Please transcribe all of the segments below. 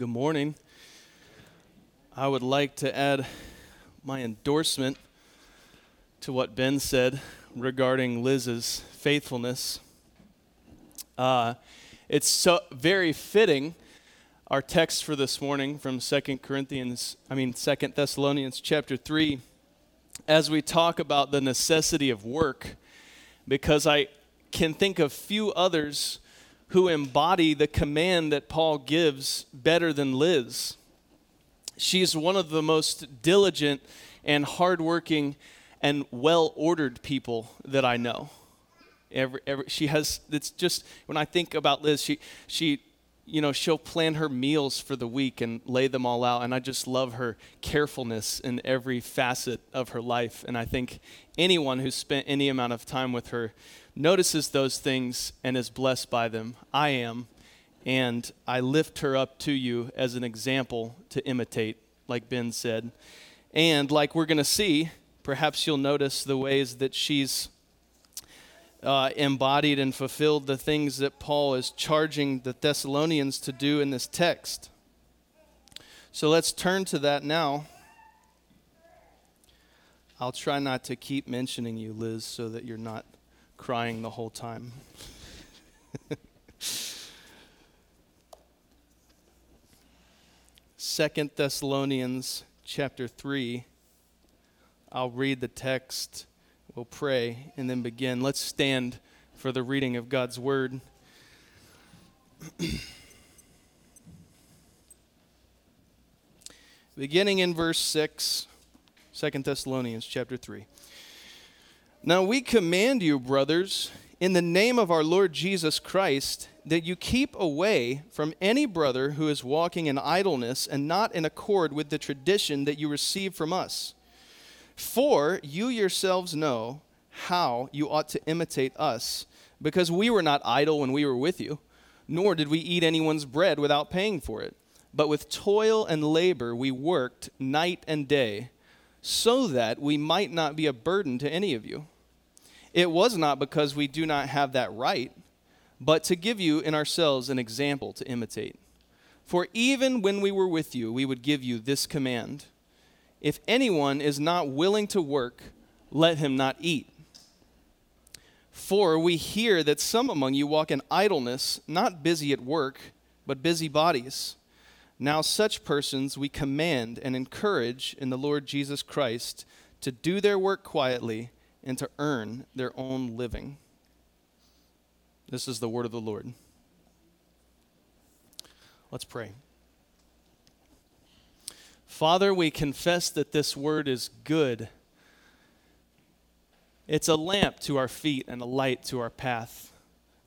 Good morning. I would like to add my endorsement to what Ben said regarding Liz's faithfulness. Uh, it's so very fitting our text for this morning from Second Corinthians, I mean Second Thessalonians chapter 3 as we talk about the necessity of work because I can think of few others who embody the command that Paul gives better than Liz. She's one of the most diligent and hardworking and well ordered people that I know. Every, every, she has, it's just, when I think about Liz, she, she you know, she'll plan her meals for the week and lay them all out. And I just love her carefulness in every facet of her life. And I think anyone who's spent any amount of time with her notices those things and is blessed by them. I am. And I lift her up to you as an example to imitate, like Ben said. And like we're going to see, perhaps you'll notice the ways that she's uh, embodied and fulfilled the things that Paul is charging the Thessalonians to do in this text. So let's turn to that now. I'll try not to keep mentioning you, Liz, so that you're not crying the whole time. Second Thessalonians chapter 3. I'll read the text We'll pray and then begin. Let's stand for the reading of God's word. Beginning in verse 6, 2 Thessalonians chapter 3. Now we command you, brothers, in the name of our Lord Jesus Christ, that you keep away from any brother who is walking in idleness and not in accord with the tradition that you received from us for you yourselves know how you ought to imitate us, because we were not idle when we were with you, nor did we eat anyone's bread without paying for it. But with toil and labor we worked night and day, so that we might not be a burden to any of you. It was not because we do not have that right, but to give you in ourselves an example to imitate. For even when we were with you, we would give you this command if anyone is not willing to work, let him not eat. For we hear that some among you walk in idleness, not busy at work, but busy bodies. Now, such persons we command and encourage in the Lord Jesus Christ to do their work quietly and to earn their own living. This is the word of the Lord. Let's pray. Father, we confess that this word is good. It's a lamp to our feet and a light to our path,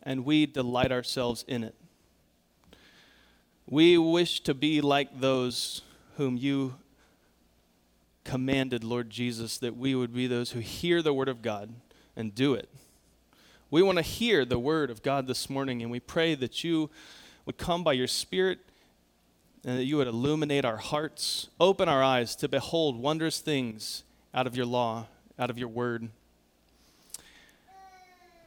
and we delight ourselves in it. We wish to be like those whom you commanded, Lord Jesus, that we would be those who hear the word of God and do it. We want to hear the word of God this morning, and we pray that you would come by your Spirit and that you would illuminate our hearts, open our eyes to behold wondrous things out of your law, out of your word.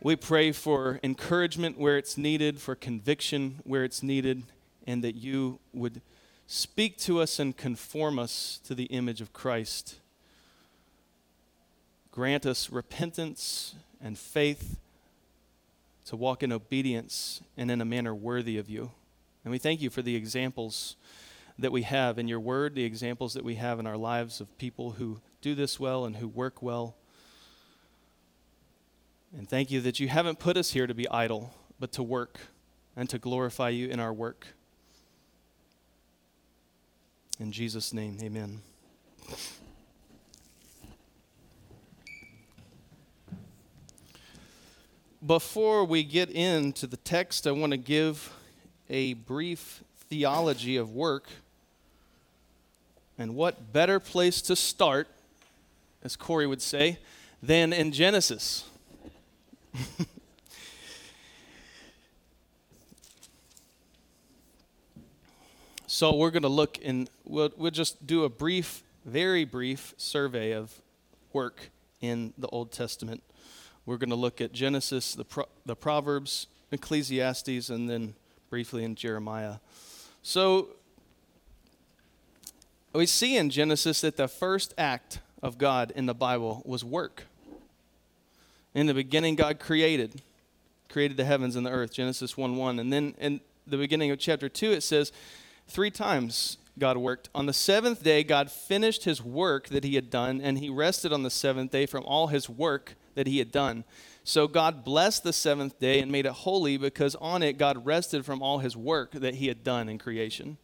We pray for encouragement where it's needed, for conviction where it's needed, and that you would speak to us and conform us to the image of Christ. Grant us repentance and faith to walk in obedience and in a manner worthy of you. And we thank you for the examples that we have in your word, the examples that we have in our lives of people who do this well and who work well. And thank you that you haven't put us here to be idle, but to work and to glorify you in our work. In Jesus' name, amen. Before we get into the text, I want to give a brief theology of work and what better place to start, as Corey would say, than in Genesis? so we're going to look and we'll, we'll just do a brief, very brief survey of work in the Old Testament. We're going to look at Genesis, the, Pro- the Proverbs, Ecclesiastes, and then briefly in Jeremiah. So we see in Genesis that the first act of God in the Bible was work. In the beginning, God created, created the heavens and the earth, Genesis 1 1. And then in the beginning of chapter 2, it says, three times God worked. On the seventh day, God finished his work that he had done, and he rested on the seventh day from all his work that he had done. So God blessed the seventh day and made it holy because on it God rested from all his work that he had done in creation.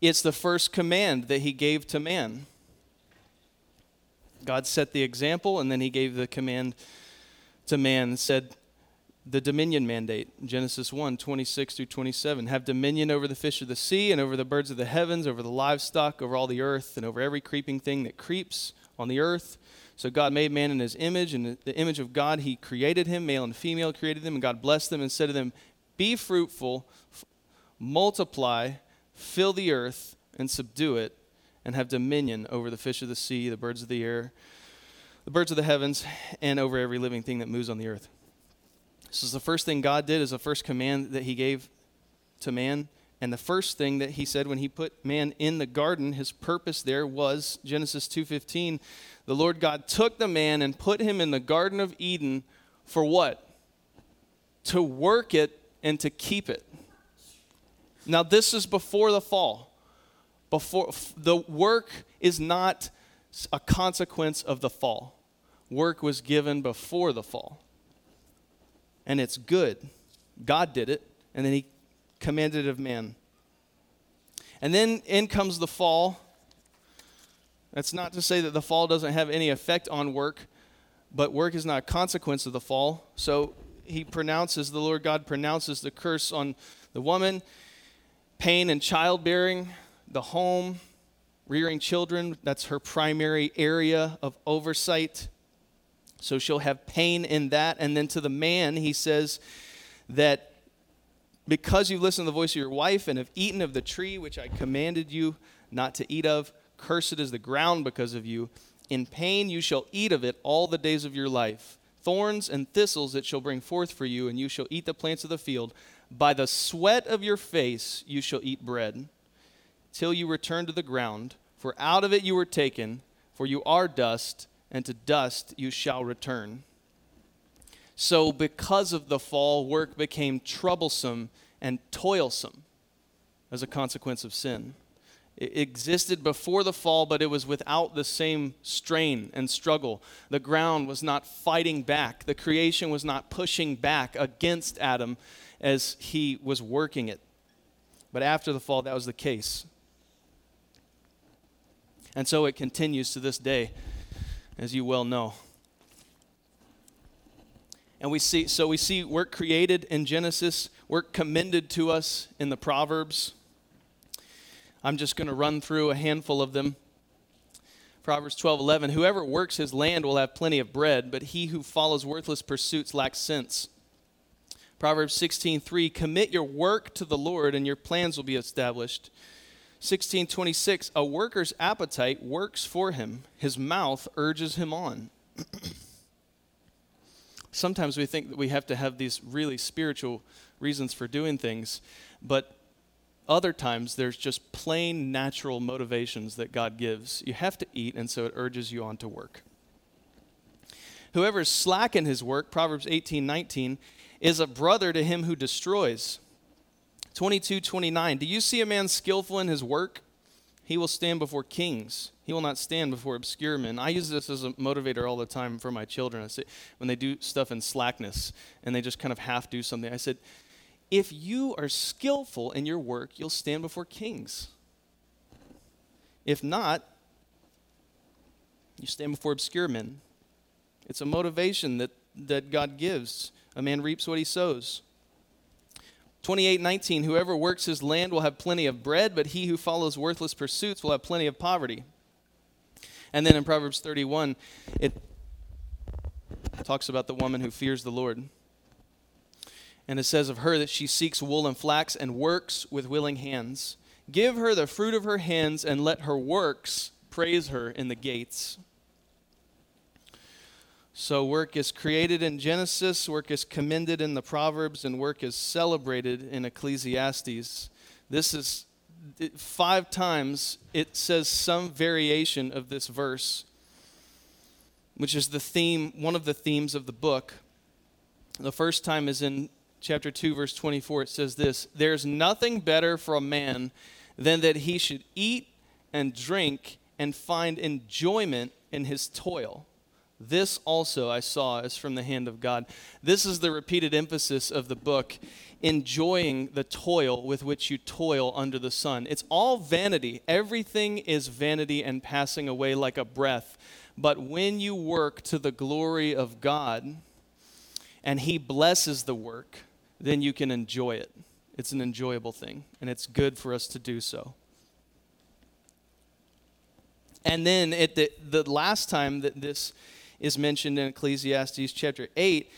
It's the first command that he gave to man. God set the example and then he gave the command to man and said, the dominion mandate, Genesis 1 26 through 27. Have dominion over the fish of the sea and over the birds of the heavens, over the livestock, over all the earth, and over every creeping thing that creeps on the earth. So God made man in his image, and the image of God he created him, male and female created them, and God blessed them and said to them, Be fruitful, f- multiply, fill the earth, and subdue it, and have dominion over the fish of the sea, the birds of the air, the birds of the heavens, and over every living thing that moves on the earth. This is the first thing God did, is the first command that he gave to man. And the first thing that he said when he put man in the garden, his purpose there was Genesis 2:15, the Lord God took the man and put him in the garden of Eden for what? To work it and to keep it. Now this is before the fall. Before the work is not a consequence of the fall. Work was given before the fall and it's good. God did it, and then he commanded it of man. And then in comes the fall. That's not to say that the fall doesn't have any effect on work, but work is not a consequence of the fall. So he pronounces, the Lord God pronounces the curse on the woman pain and childbearing, the home, rearing children. That's her primary area of oversight. So she'll have pain in that. And then to the man, he says that because you've listened to the voice of your wife and have eaten of the tree which I commanded you not to eat of, cursed is the ground because of you. In pain you shall eat of it all the days of your life. Thorns and thistles it shall bring forth for you, and you shall eat the plants of the field. By the sweat of your face you shall eat bread, till you return to the ground. For out of it you were taken, for you are dust and to dust you shall return. So, because of the fall, work became troublesome and toilsome as a consequence of sin. It existed before the fall, but it was without the same strain and struggle. The ground was not fighting back, the creation was not pushing back against Adam as he was working it. But after the fall, that was the case. And so it continues to this day as you well know. And we see, so we see work created in Genesis, work commended to us in the Proverbs. I'm just going to run through a handful of them. Proverbs 12, 11. Whoever works his land will have plenty of bread, but he who follows worthless pursuits lacks sense. Proverbs 16, 3. Commit your work to the Lord, and your plans will be established. 1626 a worker's appetite works for him. His mouth urges him on. Sometimes we think that we have to have these really spiritual reasons for doing things but other times there's just plain natural motivations that god gives. You have to eat and so it urges you on to work. Whoever is slack in his work proverbs 18 19 is a brother to him who destroys 22 29. Do you see a man skillful in his work? He will stand before kings. He will not stand before obscure men. I use this as a motivator all the time for my children. I say, when they do stuff in slackness and they just kind of half do something, I said, if you are skillful in your work, you'll stand before kings. If not, you stand before obscure men. It's a motivation that, that God gives. A man reaps what he sows. 28 19 Whoever works his land will have plenty of bread, but he who follows worthless pursuits will have plenty of poverty. And then in Proverbs 31, it talks about the woman who fears the Lord. And it says of her that she seeks wool and flax and works with willing hands. Give her the fruit of her hands and let her works praise her in the gates. So, work is created in Genesis, work is commended in the Proverbs, and work is celebrated in Ecclesiastes. This is five times it says some variation of this verse, which is the theme, one of the themes of the book. The first time is in chapter 2, verse 24. It says this There's nothing better for a man than that he should eat and drink and find enjoyment in his toil. This also I saw is from the hand of God. This is the repeated emphasis of the book enjoying the toil with which you toil under the sun. It's all vanity. Everything is vanity and passing away like a breath. But when you work to the glory of God and He blesses the work, then you can enjoy it. It's an enjoyable thing, and it's good for us to do so. And then at the, the last time that this is mentioned in Ecclesiastes chapter 8,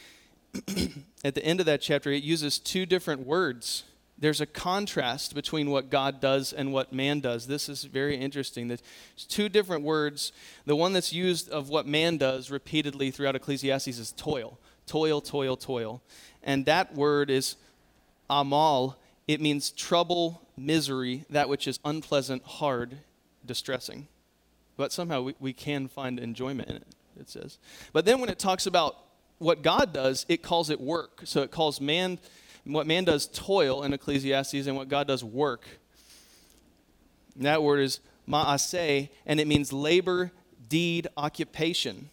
at the end of that chapter, it uses two different words. There's a contrast between what God does and what man does. This is very interesting. There's two different words. The one that's used of what man does repeatedly throughout Ecclesiastes is toil. Toil, toil, toil. And that word is amal. It means trouble, misery, that which is unpleasant, hard, distressing. But somehow we, we can find enjoyment in it, it says. But then when it talks about what God does, it calls it work. So it calls man, what man does toil in Ecclesiastes, and what God does work. And that word is ma'aseh, and it means labor, deed, occupation.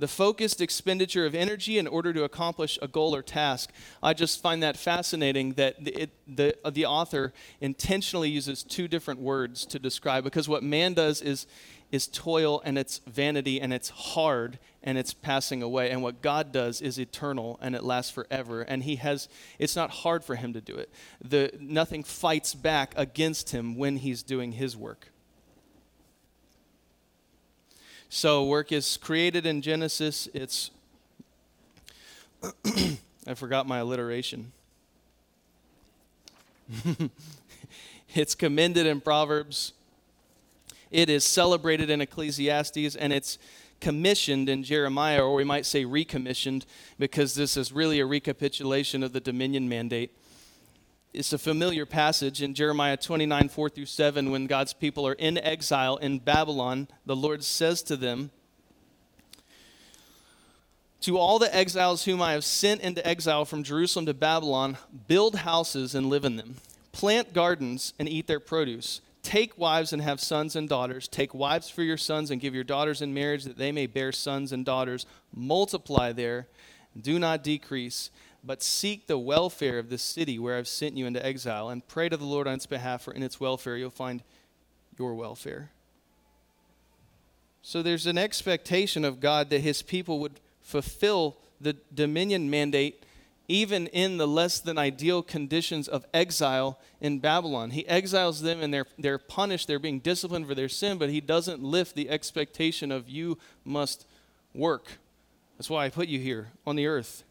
The focused expenditure of energy in order to accomplish a goal or task. I just find that fascinating that it, the, uh, the author intentionally uses two different words to describe because what man does is is toil and it's vanity and it's hard and it's passing away. And what God does is eternal and it lasts forever. And He has, it's not hard for Him to do it. The, nothing fights back against Him when He's doing His work. So, work is created in Genesis. It's, I forgot my alliteration. it's commended in Proverbs it is celebrated in Ecclesiastes and it's commissioned in Jeremiah, or we might say recommissioned, because this is really a recapitulation of the dominion mandate. It's a familiar passage in Jeremiah 29 4 through 7 when God's people are in exile in Babylon. The Lord says to them, to all the exiles whom I have sent into exile from Jerusalem to Babylon, build houses and live in them. Plant gardens and eat their produce. Take wives and have sons and daughters. Take wives for your sons and give your daughters in marriage that they may bear sons and daughters. Multiply there, do not decrease, but seek the welfare of the city where I've sent you into exile and pray to the Lord on its behalf, for in its welfare you'll find your welfare. So there's an expectation of God that his people would fulfill the dominion mandate even in the less than ideal conditions of exile in Babylon. He exiles them and they're, they're punished, they're being disciplined for their sin, but he doesn't lift the expectation of you must work. That's why I put you here on the earth.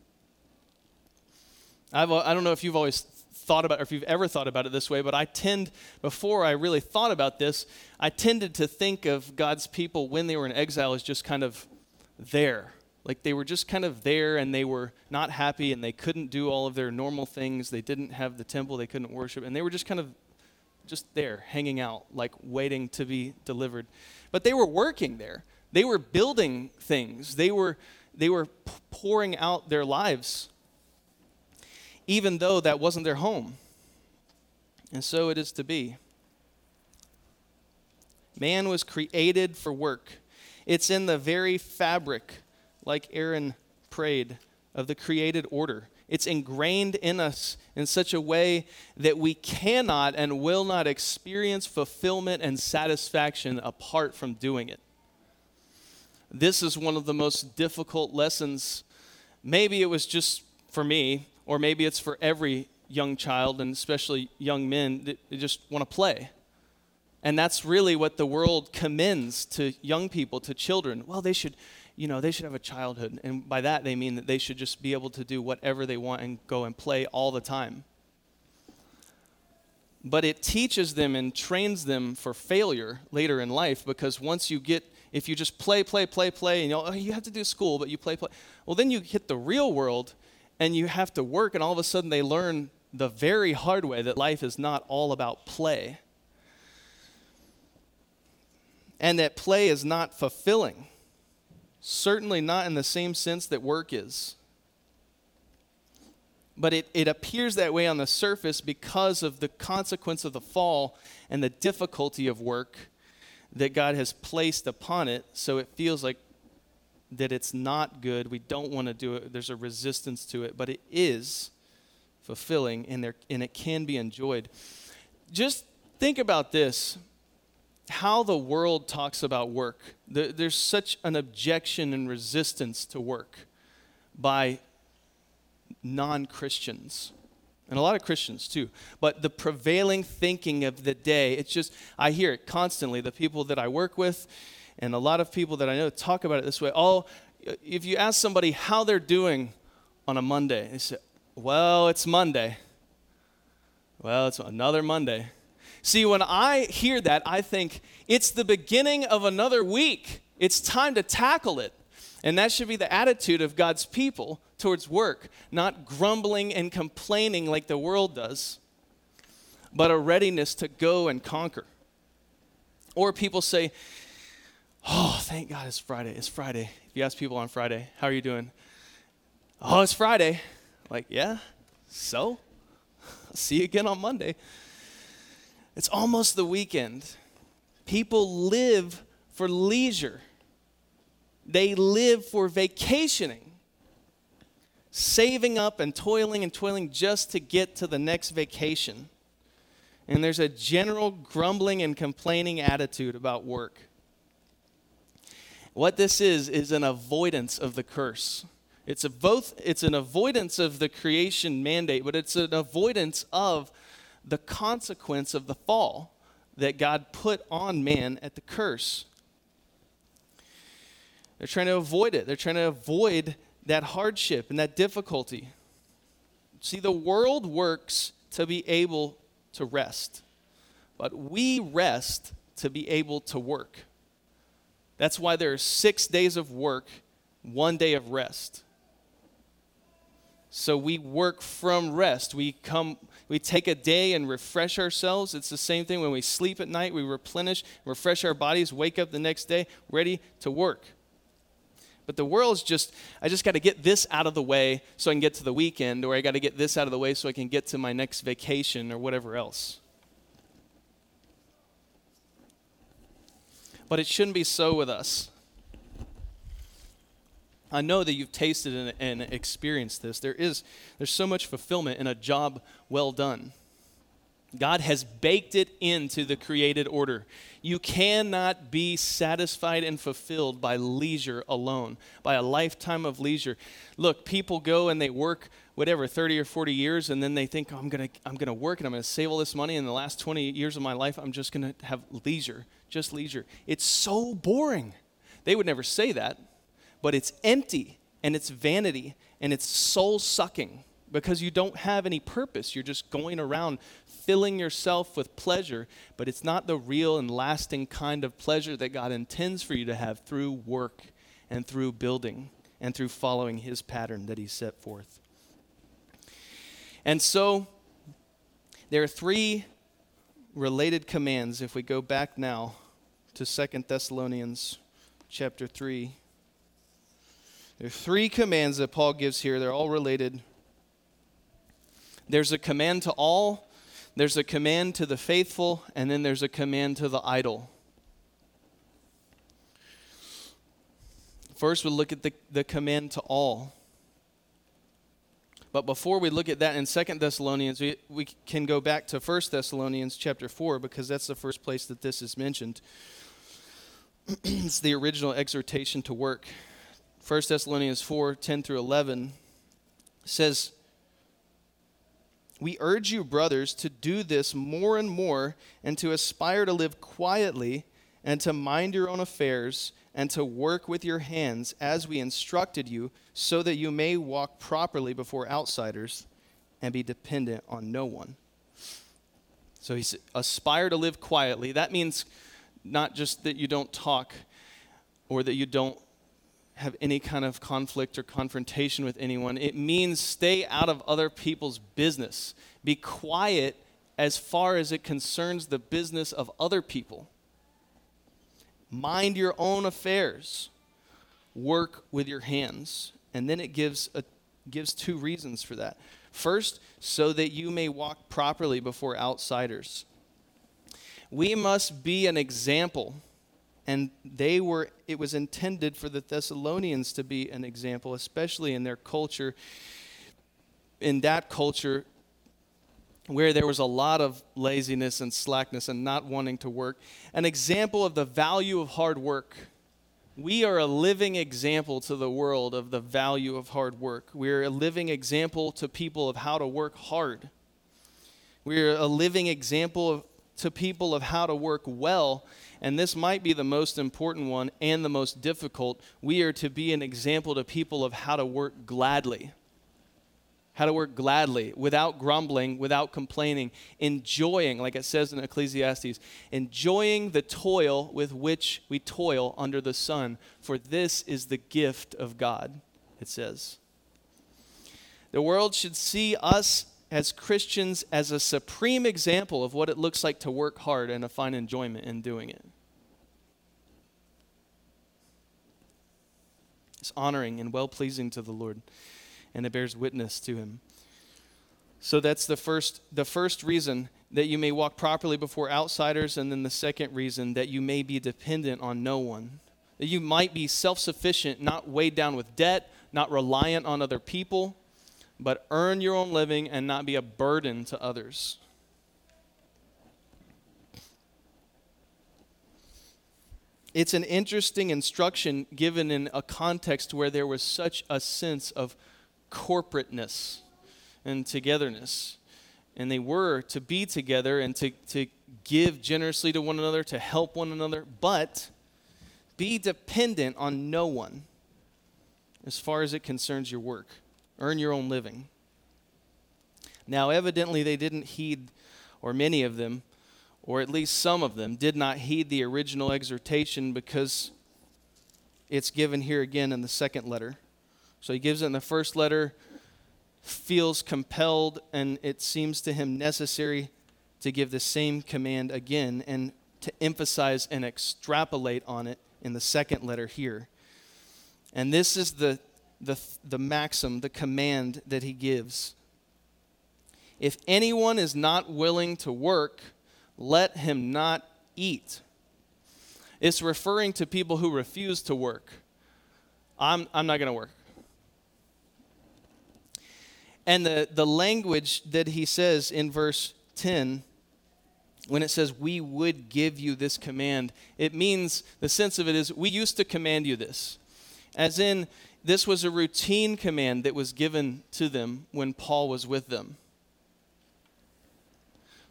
I've, I don't know if you've always thought about, or if you've ever thought about it this way, but I tend, before I really thought about this, I tended to think of God's people when they were in exile as just kind of there like they were just kind of there and they were not happy and they couldn't do all of their normal things. They didn't have the temple, they couldn't worship, and they were just kind of just there, hanging out, like waiting to be delivered. But they were working there. They were building things. They were they were pouring out their lives even though that wasn't their home. And so it is to be. Man was created for work. It's in the very fabric like Aaron prayed, of the created order. It's ingrained in us in such a way that we cannot and will not experience fulfillment and satisfaction apart from doing it. This is one of the most difficult lessons. Maybe it was just for me, or maybe it's for every young child, and especially young men that just want to play. And that's really what the world commends to young people, to children. Well, they should you know, they should have a childhood. And by that, they mean that they should just be able to do whatever they want and go and play all the time. But it teaches them and trains them for failure later in life because once you get, if you just play, play, play, play, and you know, oh, you have to do school, but you play, play. Well, then you hit the real world and you have to work, and all of a sudden they learn the very hard way that life is not all about play and that play is not fulfilling. Certainly not in the same sense that work is. But it, it appears that way on the surface because of the consequence of the fall and the difficulty of work that God has placed upon it. So it feels like that it's not good. We don't want to do it. There's a resistance to it, but it is fulfilling and, there, and it can be enjoyed. Just think about this how the world talks about work. There's such an objection and resistance to work by non Christians. And a lot of Christians too. But the prevailing thinking of the day, it's just, I hear it constantly. The people that I work with and a lot of people that I know talk about it this way. Oh, if you ask somebody how they're doing on a Monday, they say, well, it's Monday. Well, it's another Monday. See, when I hear that, I think it's the beginning of another week. It's time to tackle it. And that should be the attitude of God's people towards work, not grumbling and complaining like the world does, but a readiness to go and conquer. Or people say, Oh, thank God it's Friday. It's Friday. If you ask people on Friday, How are you doing? Oh, it's Friday. Like, yeah, so? See you again on Monday. It's almost the weekend. People live for leisure, they live for vacationing, saving up and toiling and toiling just to get to the next vacation. And there's a general grumbling and complaining attitude about work. What this is, is an avoidance of the curse. It's, a both, it's an avoidance of the creation mandate, but it's an avoidance of the consequence of the fall that God put on man at the curse. They're trying to avoid it. They're trying to avoid that hardship and that difficulty. See, the world works to be able to rest, but we rest to be able to work. That's why there are six days of work, one day of rest. So we work from rest. We come we take a day and refresh ourselves. It's the same thing when we sleep at night, we replenish, refresh our bodies, wake up the next day ready to work. But the world is just, I just got to get this out of the way so I can get to the weekend, or I got to get this out of the way so I can get to my next vacation or whatever else. But it shouldn't be so with us. I know that you've tasted and, and, experienced this. There is there's so much fulfillment in a job well done. God has baked it into the created order. You cannot be satisfied and fulfilled by leisure alone, by a lifetime of leisure. Look, people go and they work whatever 30 or 40 years and then they think oh, I'm going to I'm going to work and I'm going to save all this money in the last 20 years of my life I'm just going to have leisure just leisure. It's so boring. They would never say that, but it's empty and it's vanity and it's soul sucking because you don't have any purpose. You're just going around filling yourself with pleasure, but it's not the real and lasting kind of pleasure that God intends for you to have through work and through building and through following His pattern that He set forth. And so, there are three related commands if we go back now to Second Thessalonians chapter 3. There are three commands that Paul gives here. They're all related. There's a command to all, there's a command to the faithful, and then there's a command to the idle. First, we'll look at the, the command to all. But before we look at that in Second Thessalonians, we, we can go back to First Thessalonians chapter 4 because that's the first place that this is mentioned. it's the original exhortation to work. 1 Thessalonians 4 10 through 11 says, We urge you, brothers, to do this more and more, and to aspire to live quietly, and to mind your own affairs, and to work with your hands as we instructed you, so that you may walk properly before outsiders and be dependent on no one. So he said, aspire to live quietly. That means not just that you don't talk or that you don't have any kind of conflict or confrontation with anyone. It means stay out of other people's business. Be quiet as far as it concerns the business of other people. mind your own affairs, work with your hands. And then it gives, a, gives two reasons for that. First, so that you may walk properly before outsiders. We must be an example and they were it was intended for the thessalonians to be an example especially in their culture in that culture where there was a lot of laziness and slackness and not wanting to work, an example of the value of hard work. We are a living example to the world of the value of hard work. We're a living example to people of how to work hard. We're a living example of, to people of how to work well. And this might be the most important one and the most difficult. We are to be an example to people of how to work gladly how to work gladly, without grumbling, without complaining, enjoying, like it says in Ecclesiastes, enjoying the toil with which we toil under the sun, for this is the gift of God, it says. The world should see us as Christians as a supreme example of what it looks like to work hard and to find enjoyment in doing it. It's honoring and well pleasing to the Lord and it bears witness to him. So that's the first the first reason that you may walk properly before outsiders and then the second reason that you may be dependent on no one. That you might be self-sufficient, not weighed down with debt, not reliant on other people, but earn your own living and not be a burden to others. It's an interesting instruction given in a context where there was such a sense of corporateness and togetherness. And they were to be together and to, to give generously to one another, to help one another, but be dependent on no one as far as it concerns your work. Earn your own living. Now, evidently, they didn't heed, or many of them, or at least some of them, did not heed the original exhortation because it's given here again in the second letter. So he gives it in the first letter, feels compelled, and it seems to him necessary to give the same command again and to emphasize and extrapolate on it in the second letter here. And this is the, the, the maxim, the command that he gives. If anyone is not willing to work, let him not eat. It's referring to people who refuse to work. I'm, I'm not going to work. And the, the language that he says in verse 10, when it says, We would give you this command, it means the sense of it is, We used to command you this. As in, this was a routine command that was given to them when Paul was with them.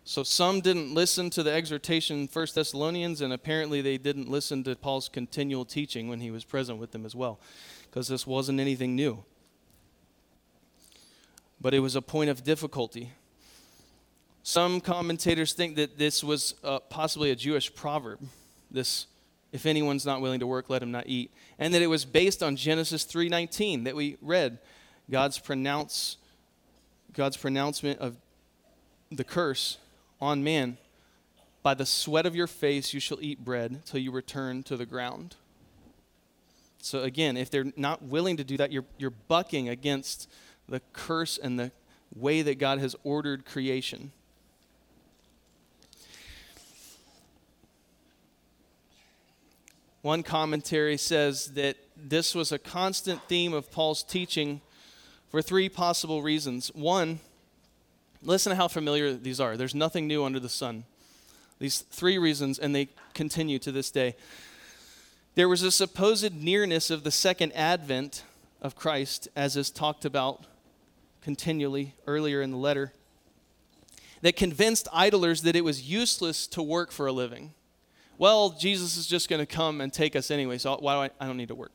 So some didn't listen to the exhortation in 1 Thessalonians, and apparently they didn't listen to Paul's continual teaching when he was present with them as well, because this wasn't anything new but it was a point of difficulty. Some commentators think that this was uh, possibly a Jewish proverb. This, if anyone's not willing to work, let him not eat, and that it was based on Genesis 3:19 that we read, God's pronounce, God's pronouncement of the curse on man. By the sweat of your face you shall eat bread till you return to the ground. So again, if they're not willing to do that, you're, you're bucking against the curse and the way that God has ordered creation. One commentary says that this was a constant theme of Paul's teaching for three possible reasons. One, listen to how familiar these are. There's nothing new under the sun. These three reasons, and they continue to this day. There was a supposed nearness of the second advent of Christ, as is talked about continually earlier in the letter, that convinced idlers that it was useless to work for a living. Well, Jesus is just going to come and take us anyway, so why do I, I don't need to work.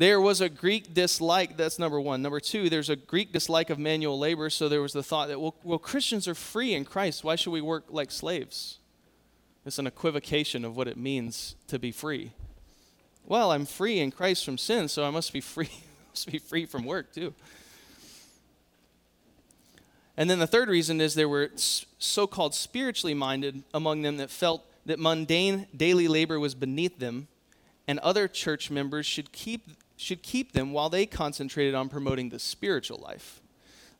There was a Greek dislike, that's number one. Number two, there's a Greek dislike of manual labor, so there was the thought that, well, well Christians are free in Christ. Why should we work like slaves? It's an equivocation of what it means to be free. Well, I'm free in Christ from sin, so I must be free, must be free from work too. And then the third reason is there were so called spiritually minded among them that felt that mundane daily labor was beneath them, and other church members should keep, should keep them while they concentrated on promoting the spiritual life.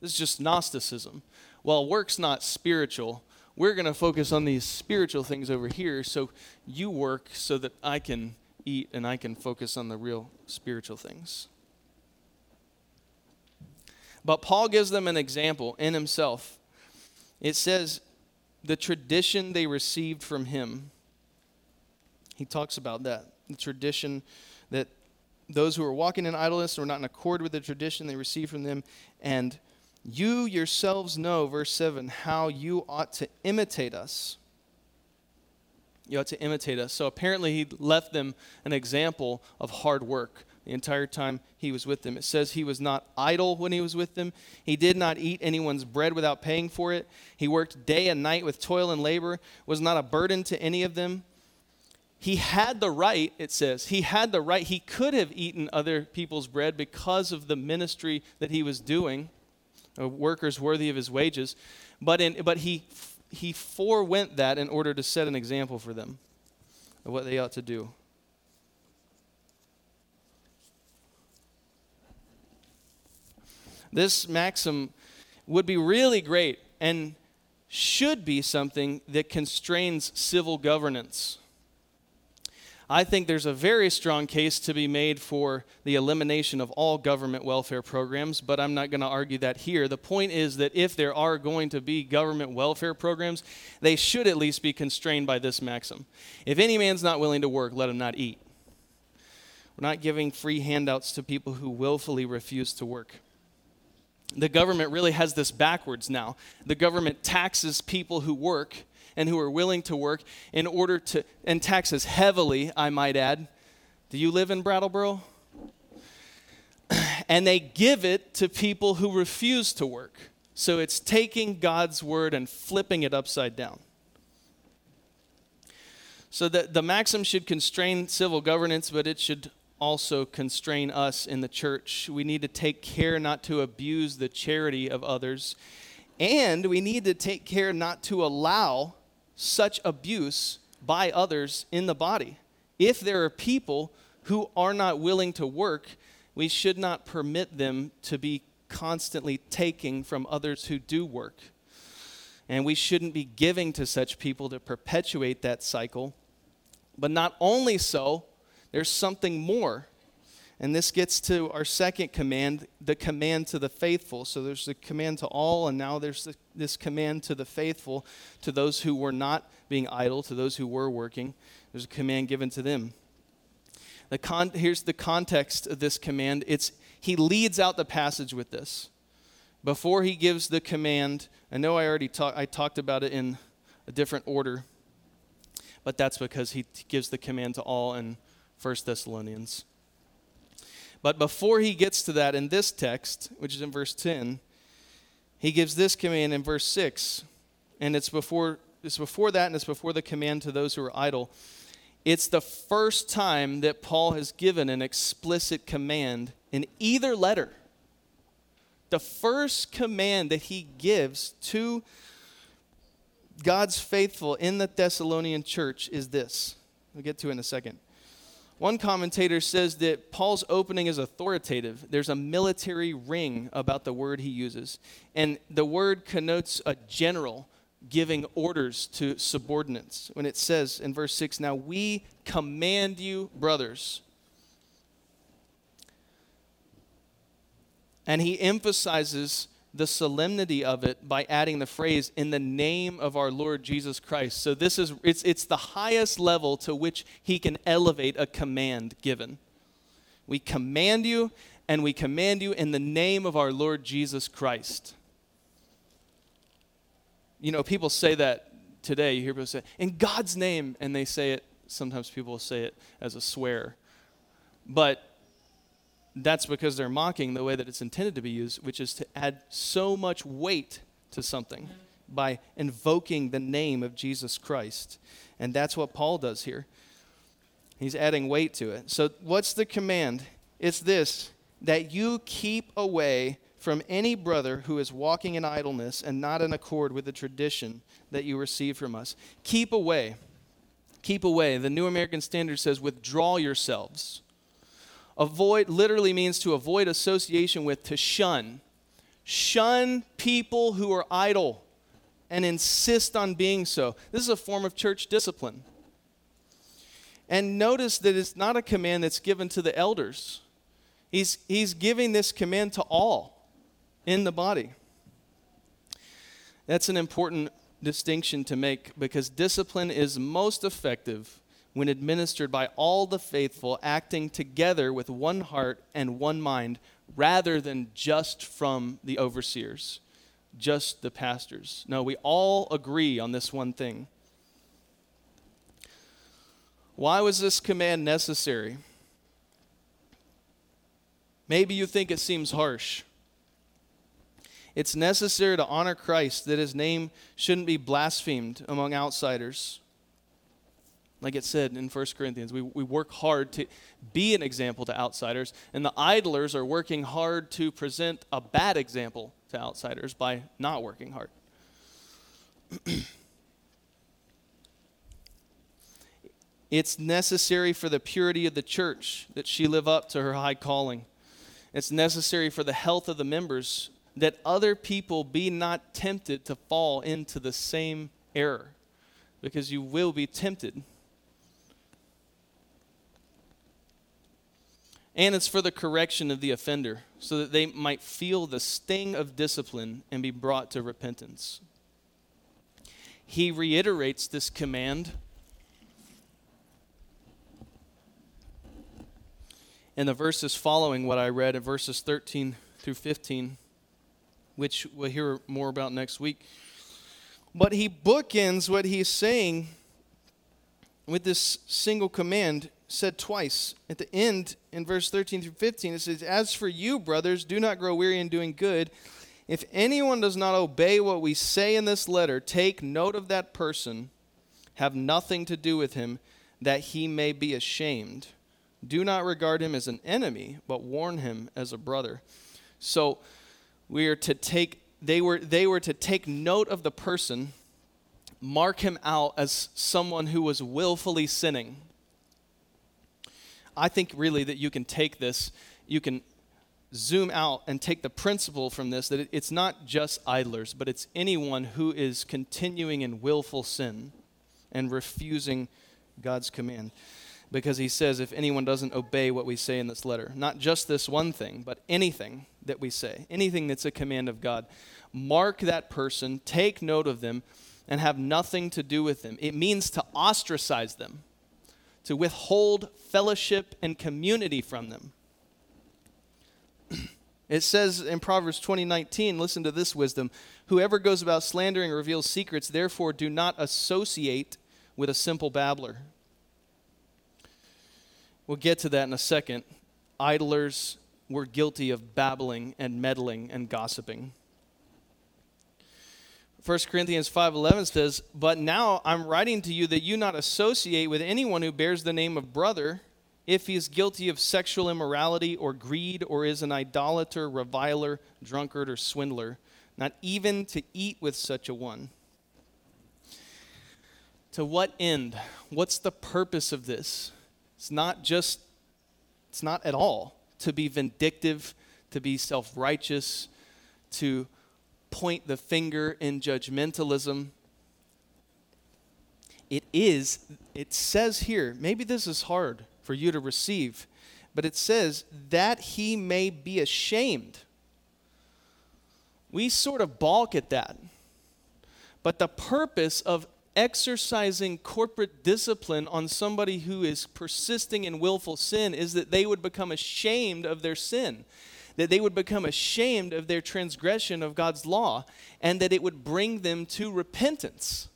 This is just Gnosticism. While work's not spiritual, we're going to focus on these spiritual things over here so you work so that I can eat and I can focus on the real spiritual things. But Paul gives them an example in himself. It says, the tradition they received from him. He talks about that. The tradition that those who are walking in idleness were not in accord with the tradition they received from them. And you yourselves know, verse 7, how you ought to imitate us. You ought to imitate us. So apparently, he left them an example of hard work the entire time he was with them. It says he was not idle when he was with them. He did not eat anyone's bread without paying for it. He worked day and night with toil and labor, was not a burden to any of them. He had the right, it says, he had the right. He could have eaten other people's bread because of the ministry that he was doing, workers worthy of his wages. But, in, but he, he forewent that in order to set an example for them of what they ought to do. This maxim would be really great and should be something that constrains civil governance. I think there's a very strong case to be made for the elimination of all government welfare programs, but I'm not going to argue that here. The point is that if there are going to be government welfare programs, they should at least be constrained by this maxim. If any man's not willing to work, let him not eat. We're not giving free handouts to people who willfully refuse to work the government really has this backwards now. The government taxes people who work and who are willing to work in order to, and taxes heavily, I might add. Do you live in Brattleboro? and they give it to people who refuse to work. So it's taking God's word and flipping it upside down. So the, the maxim should constrain civil governance, but it should also constrain us in the church. We need to take care not to abuse the charity of others, and we need to take care not to allow such abuse by others in the body. If there are people who are not willing to work, we should not permit them to be constantly taking from others who do work. And we shouldn't be giving to such people to perpetuate that cycle. But not only so, there's something more. And this gets to our second command, the command to the faithful. So there's the command to all, and now there's the, this command to the faithful, to those who were not being idle, to those who were working. There's a command given to them. The con- here's the context of this command. It's he leads out the passage with this. Before he gives the command, I know I already talked I talked about it in a different order, but that's because he gives the command to all and 1 Thessalonians. But before he gets to that in this text, which is in verse 10, he gives this command in verse 6. And it's before, it's before that, and it's before the command to those who are idle. It's the first time that Paul has given an explicit command in either letter. The first command that he gives to God's faithful in the Thessalonian church is this. We'll get to it in a second. One commentator says that Paul's opening is authoritative. There's a military ring about the word he uses. And the word connotes a general giving orders to subordinates. When it says in verse 6, Now we command you, brothers. And he emphasizes the solemnity of it by adding the phrase in the name of our Lord Jesus Christ. So this is it's it's the highest level to which he can elevate a command given. We command you and we command you in the name of our Lord Jesus Christ. You know, people say that today. You hear people say, in God's name, and they say it, sometimes people say it as a swear. But that's because they're mocking the way that it's intended to be used, which is to add so much weight to something by invoking the name of Jesus Christ. And that's what Paul does here. He's adding weight to it. So, what's the command? It's this that you keep away from any brother who is walking in idleness and not in accord with the tradition that you receive from us. Keep away. Keep away. The New American Standard says, withdraw yourselves. Avoid literally means to avoid association with, to shun. Shun people who are idle and insist on being so. This is a form of church discipline. And notice that it's not a command that's given to the elders, he's, he's giving this command to all in the body. That's an important distinction to make because discipline is most effective when administered by all the faithful acting together with one heart and one mind rather than just from the overseers, just the pastors. No, we all agree on this one thing. Why was this command necessary? Maybe you think it seems harsh. It's necessary to honor Christ that his name shouldn't be blasphemed among outsiders. Like it said in 1 Corinthians, we, we work hard to be an example to outsiders, and the idlers are working hard to present a bad example to outsiders by not working hard. it's necessary for the purity of the church that she live up to her high calling. It's necessary for the health of the members that other people be not tempted to fall into the same error, because you will be tempted. And it's for the correction of the offender, so that they might feel the sting of discipline and be brought to repentance. He reiterates this command in the verses following what I read in verses 13 through 15 which we'll hear more about next week. But he bookends what he's saying with this single command said twice. At the end, in verse 13 through 15, it says, As for you, brothers, do not grow weary in doing good. If anyone does not obey what we say in this letter, take note of that person, have nothing to do with him, that he may be ashamed. Do not regard him as an enemy, but warn him as a brother. So, we are to take they were they were to take note of the person mark him out as someone who was willfully sinning i think really that you can take this you can zoom out and take the principle from this that it's not just idlers but it's anyone who is continuing in willful sin and refusing god's command because he says if anyone doesn't obey what we say in this letter, not just this one thing, but anything that we say, anything that's a command of God, mark that person, take note of them, and have nothing to do with them. It means to ostracize them, to withhold fellowship and community from them. It says in Proverbs 20:19, listen to this wisdom, whoever goes about slandering reveals secrets, therefore do not associate with a simple babbler. We'll get to that in a second. Idlers were guilty of babbling and meddling and gossiping. 1 Corinthians 5:11 says, "But now I'm writing to you that you not associate with anyone who bears the name of brother if he is guilty of sexual immorality or greed or is an idolater, reviler, drunkard or swindler, not even to eat with such a one." To what end? What's the purpose of this? It's not just, it's not at all to be vindictive, to be self righteous, to point the finger in judgmentalism. It is, it says here, maybe this is hard for you to receive, but it says that he may be ashamed. We sort of balk at that. But the purpose of exercising corporate discipline on somebody who is persisting in willful sin is that they would become ashamed of their sin, that they would become ashamed of their transgression of God's law, and that it would bring them to repentance.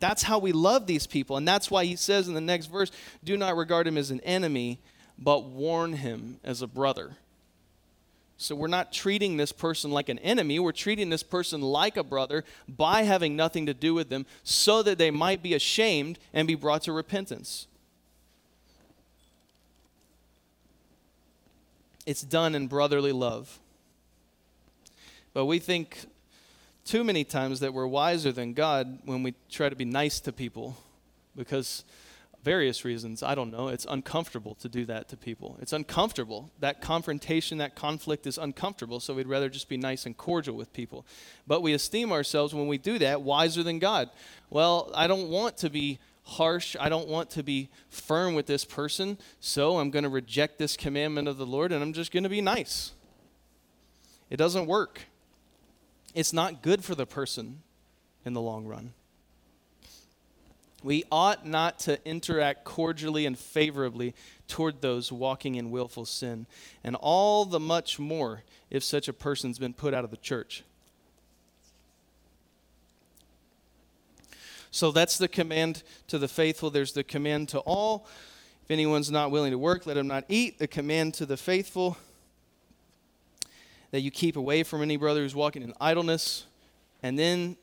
That's how we love these people. And that's why he says in the next verse do not regard him as an enemy, but warn him as a brother. So we're not treating this person like an enemy. We're treating this person like a brother by having nothing to do with them so that they might be ashamed and be brought to repentance. It's done in brotherly love. But we think too many times that we're wiser than God when we try to be nice to people because various reasons. I don't know. It's uncomfortable to do that to people. It's uncomfortable. That confrontation, that conflict is uncomfortable, so we'd rather just be nice and cordial with people. But we esteem ourselves when we do that wiser than God. Well, I don't want to be harsh. I don't want to be firm with this person, so I'm going to reject this commandment of the Lord and I'm just going to be nice. It doesn't work. It's not good for the person in the long run. We ought not to interact cordially and favorably toward those walking in willful sin, and all the much more if such a person's been put out of the church. So that's the command to the faithful. There's the command to all. If anyone's not willing to work, let him not eat. The command to the faithful that you keep away from any brother who's walking in idleness. And then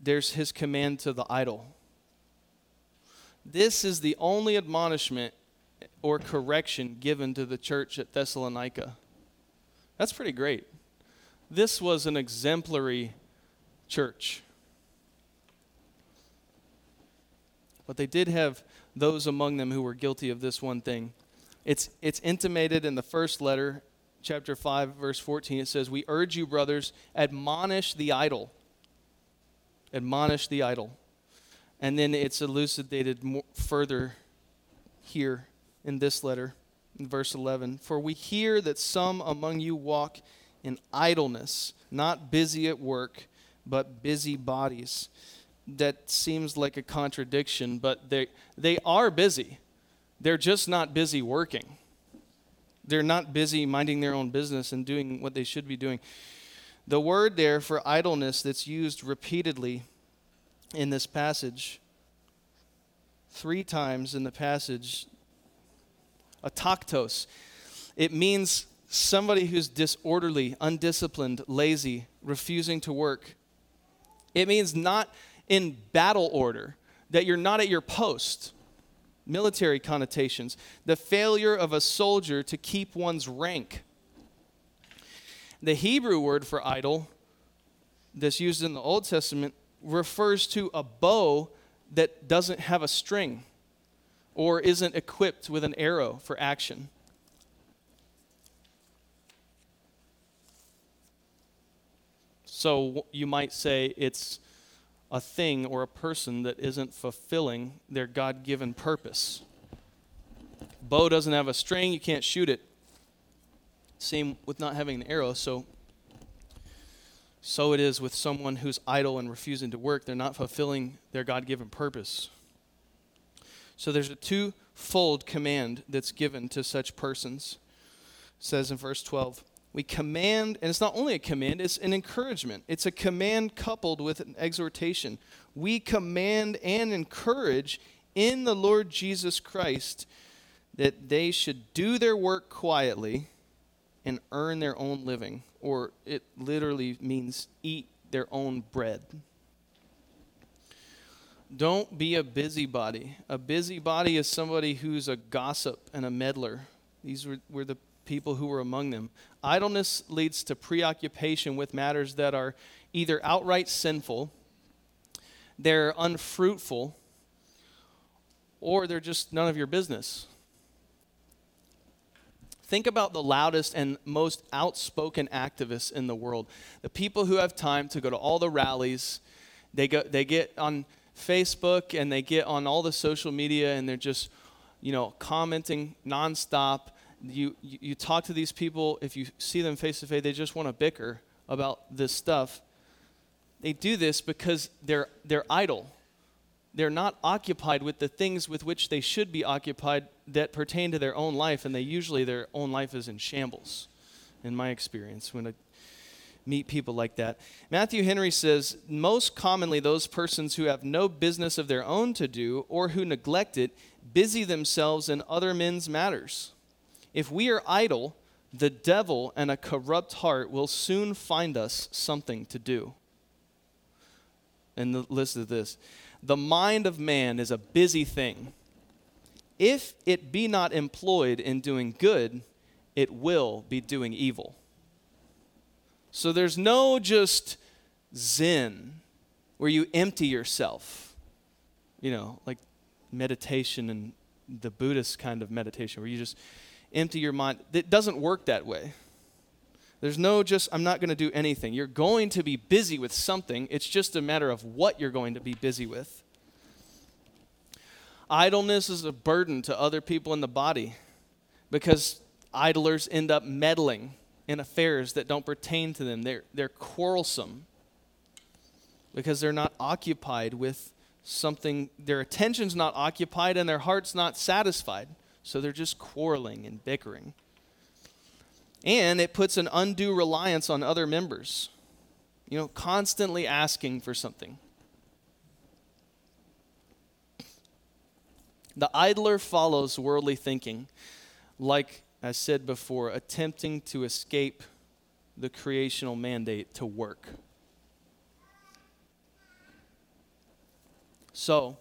there's his command to the idle this is the only admonishment or correction given to the church at Thessalonica. That's pretty great. This was an exemplary church. But they did have those among them who were guilty of this one thing. It's, it's intimated in the first letter, chapter 5, verse 14. It says, We urge you, brothers, admonish the idle. Admonish the idle. And then it's elucidated more, further here in this letter, in verse 11. For we hear that some among you walk in idleness, not busy at work, but busy bodies. That seems like a contradiction, but they, they are busy. They're just not busy working. They're not busy minding their own business and doing what they should be doing. The word there for idleness that's used repeatedly in this passage. Three times in the passage, ataktos. It means somebody who's disorderly, undisciplined, lazy, refusing to work. It means not in battle order, that you're not at your post. Military connotations. The failure of a soldier to keep one's rank. The Hebrew word for idle, that's used in the Old Testament, refers to a bow that doesn't have a string or isn't equipped with an arrow for action. So you might say it's a thing or a person that isn't fulfilling their God given purpose. Bow doesn't have a string, you can't shoot it. Same with not having an arrow, so so it is with someone who's idle and refusing to work. They're not fulfilling their God given purpose. So there's a twofold command that's given to such persons. It says in verse 12, we command, and it's not only a command, it's an encouragement. It's a command coupled with an exhortation. We command and encourage in the Lord Jesus Christ that they should do their work quietly and earn their own living or it literally means eat their own bread. Don't be a busybody. A busybody is somebody who's a gossip and a meddler. These were, were the people who were among them. Idleness leads to preoccupation with matters that are either outright sinful, they're unfruitful, or they're just none of your business. Think about the loudest and most outspoken activists in the world. The people who have time to go to all the rallies, they, go, they get on Facebook and they get on all the social media and they're just, you know, commenting nonstop. You, you, talk to these people, if you see them face to face, they just want to bicker about this stuff. They do this because they're, they're idle they're not occupied with the things with which they should be occupied that pertain to their own life, and they usually their own life is in shambles, in my experience, when I meet people like that. Matthew Henry says most commonly, those persons who have no business of their own to do or who neglect it busy themselves in other men's matters. If we are idle, the devil and a corrupt heart will soon find us something to do. And listen to this the mind of man is a busy thing. If it be not employed in doing good, it will be doing evil. So there's no just zen where you empty yourself, you know, like meditation and the Buddhist kind of meditation where you just empty your mind. It doesn't work that way. There's no just, I'm not going to do anything. You're going to be busy with something. It's just a matter of what you're going to be busy with. Idleness is a burden to other people in the body because idlers end up meddling in affairs that don't pertain to them. They're, they're quarrelsome because they're not occupied with something, their attention's not occupied and their heart's not satisfied. So they're just quarreling and bickering. And it puts an undue reliance on other members, you know, constantly asking for something. The idler follows worldly thinking, like I said before, attempting to escape the creational mandate to work. So,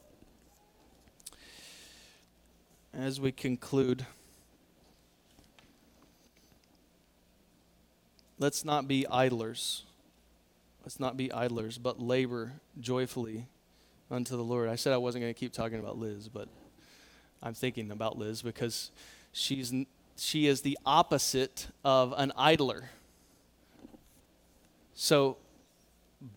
as we conclude, let's not be idlers. Let's not be idlers, but labor joyfully unto the Lord. I said I wasn't going to keep talking about Liz, but I'm thinking about Liz because she's she is the opposite of an idler. So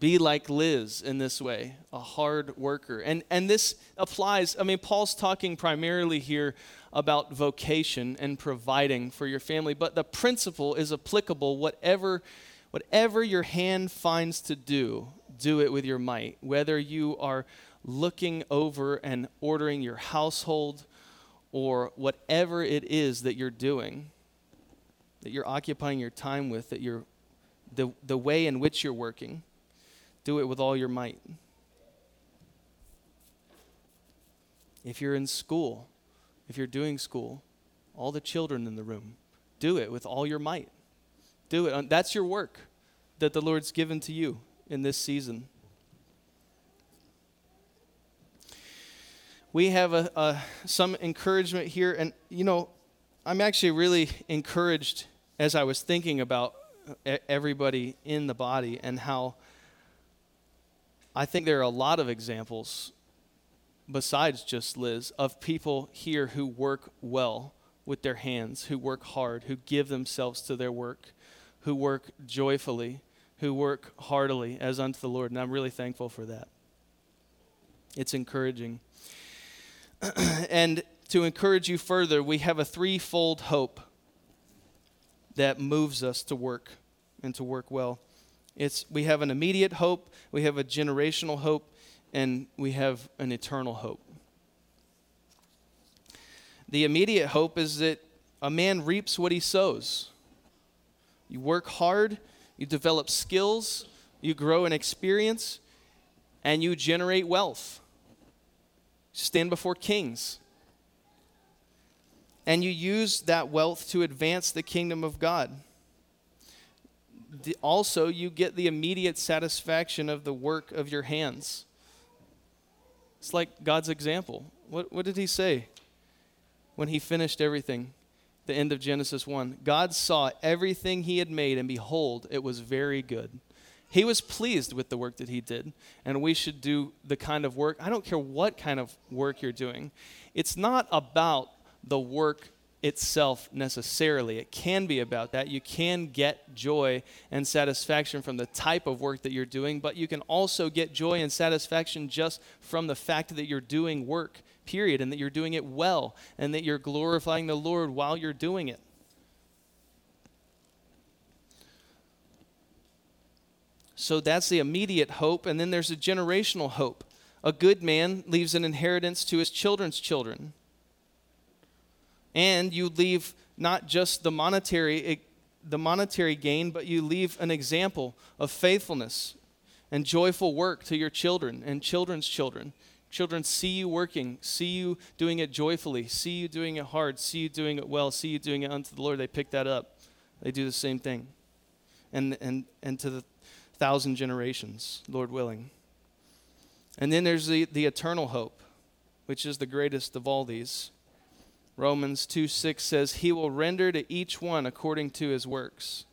be like Liz in this way, a hard worker. And, and this applies, I mean, Paul's talking primarily here about vocation and providing for your family, but the principle is applicable whatever, whatever your hand finds to do, do it with your might. Whether you are looking over and ordering your household or whatever it is that you're doing, that you're occupying your time with, that you're the, the way in which you're working do it with all your might. If you're in school, if you're doing school, all the children in the room, do it with all your might. Do it. That's your work that the Lord's given to you in this season. We have a, a, some encouragement here, and you know, I'm actually really encouraged as I was thinking about uh, everybody in the body and how I think there are a lot of examples, besides just Liz, of people here who work well with their hands, who work hard, who give themselves to their work, who work joyfully, who work heartily as unto the Lord. And I'm really thankful for that. It's encouraging. and to encourage you further, we have a threefold hope that moves us to work and to work well. It's, we have an immediate hope, we have a generational hope, and we have an eternal hope. The immediate hope is that a man reaps what he sows. You work hard, you develop skills, you grow in experience, and you generate wealth. Stand before kings. And you use that wealth to advance the kingdom of God also you get the immediate satisfaction of the work of your hands. It's like God's example. What, what did he say when he finished everything? The end of Genesis 1. God saw everything he had made, and behold, it was very good. He was pleased with the work that he did, and we should do the kind of work. I don't care what kind of work you're doing. It's not about the work itself necessarily. It can be about that. You can get joy and satisfaction from the type of work that you're doing, but you can also get joy and satisfaction just from the fact that you're doing work, period, and that you're doing it well, and that you're glorifying the Lord while you're doing it. So that's the immediate hope, and then there's a generational hope. A good man leaves an inheritance to his children's children and you leave not just the monetary the monetary gain but you leave an example of faithfulness and joyful work to your children and children's children. Children see you working see you doing it joyfully see you doing it hard see you doing it well see you doing it unto the lord. They pick that up. They do the same thing. And and and to the thousand generations lord willing. And then there's the, the eternal hope which is the greatest of all these Romans 2 6 says, He will render to each one according to his works.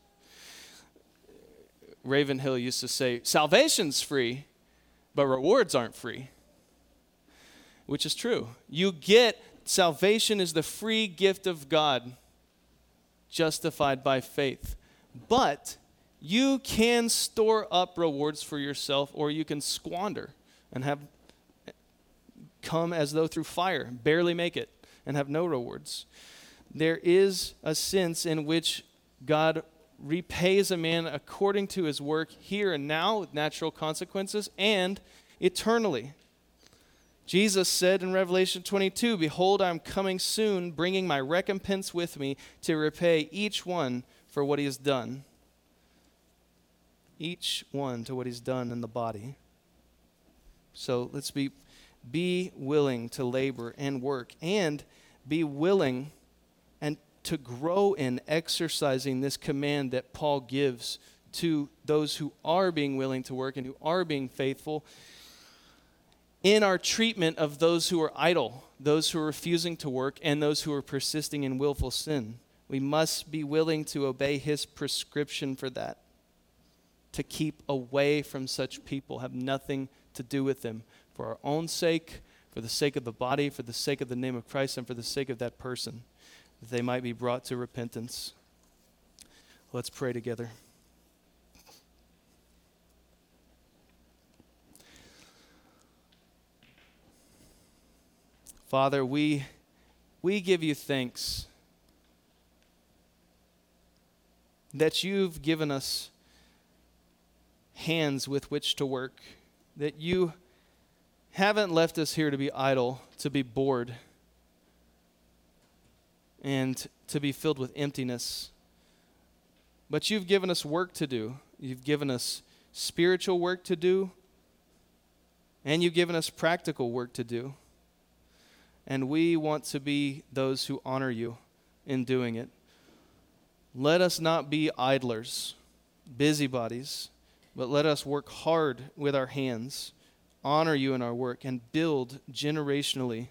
Ravenhill used to say, Salvation's free, but rewards aren't free. which is true. You get salvation is the free gift of God, justified by faith. But you can store up rewards for yourself, or you can squander and have come as though through fire, barely make it, and have no rewards. There is a sense in which God repays a man according to his work here and now with natural consequences and eternally. Jesus said in Revelation 22 Behold, I am coming soon, bringing my recompense with me to repay each one for what he has done. Each one to what he's done in the body. So let's be, be willing to labor and work and be willing and to grow in exercising this command that Paul gives to those who are being willing to work and who are being faithful in our treatment of those who are idle, those who are refusing to work, and those who are persisting in willful sin. We must be willing to obey his prescription for that, to keep away from such people, have nothing to do with them, for our own sake, for the sake of the body, for the sake of the name of Christ, and for the sake of that person, that they might be brought to repentance. Let's pray together. Father, we, we give you thanks that you've given us hands with which to work, that you haven't left us here to be idle, to be bored, and to be filled with emptiness. But you've given us work to do. You've given us spiritual work to do, and you've given us practical work to do and we want to be those who honor you in doing it. Let us not be idlers, busybodies, but let us work hard with our hands, honor you in our work, and build generationally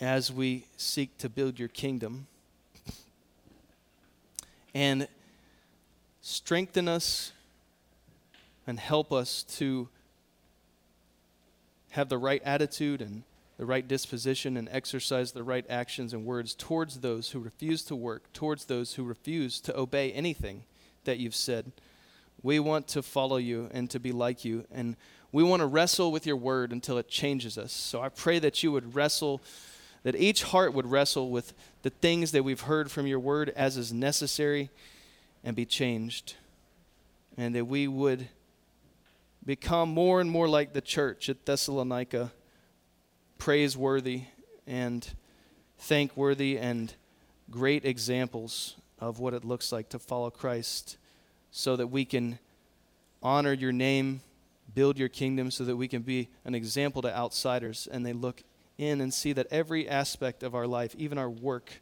as we seek to build your kingdom. And strengthen us and help us to have the right attitude and the right disposition and exercise the right actions and words towards those who refuse to work, towards those who refuse to obey anything that you've said. We want to follow you and to be like you, and we want to wrestle with your word until it changes us. So I pray that you would wrestle, that each heart would wrestle with the things that we've heard from your word as is necessary and be changed, and that we would become more and more like the church at Thessalonica, praiseworthy and thankworthy and great examples of what it looks like to follow Christ so that we can honor your name, build your kingdom, so that we can be an example to outsiders and they look in and see that every aspect of our life, even our work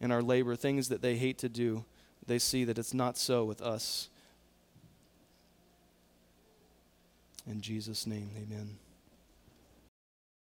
and our labor, things that they hate to do, they see that it's not so with us. In Jesus' name, amen.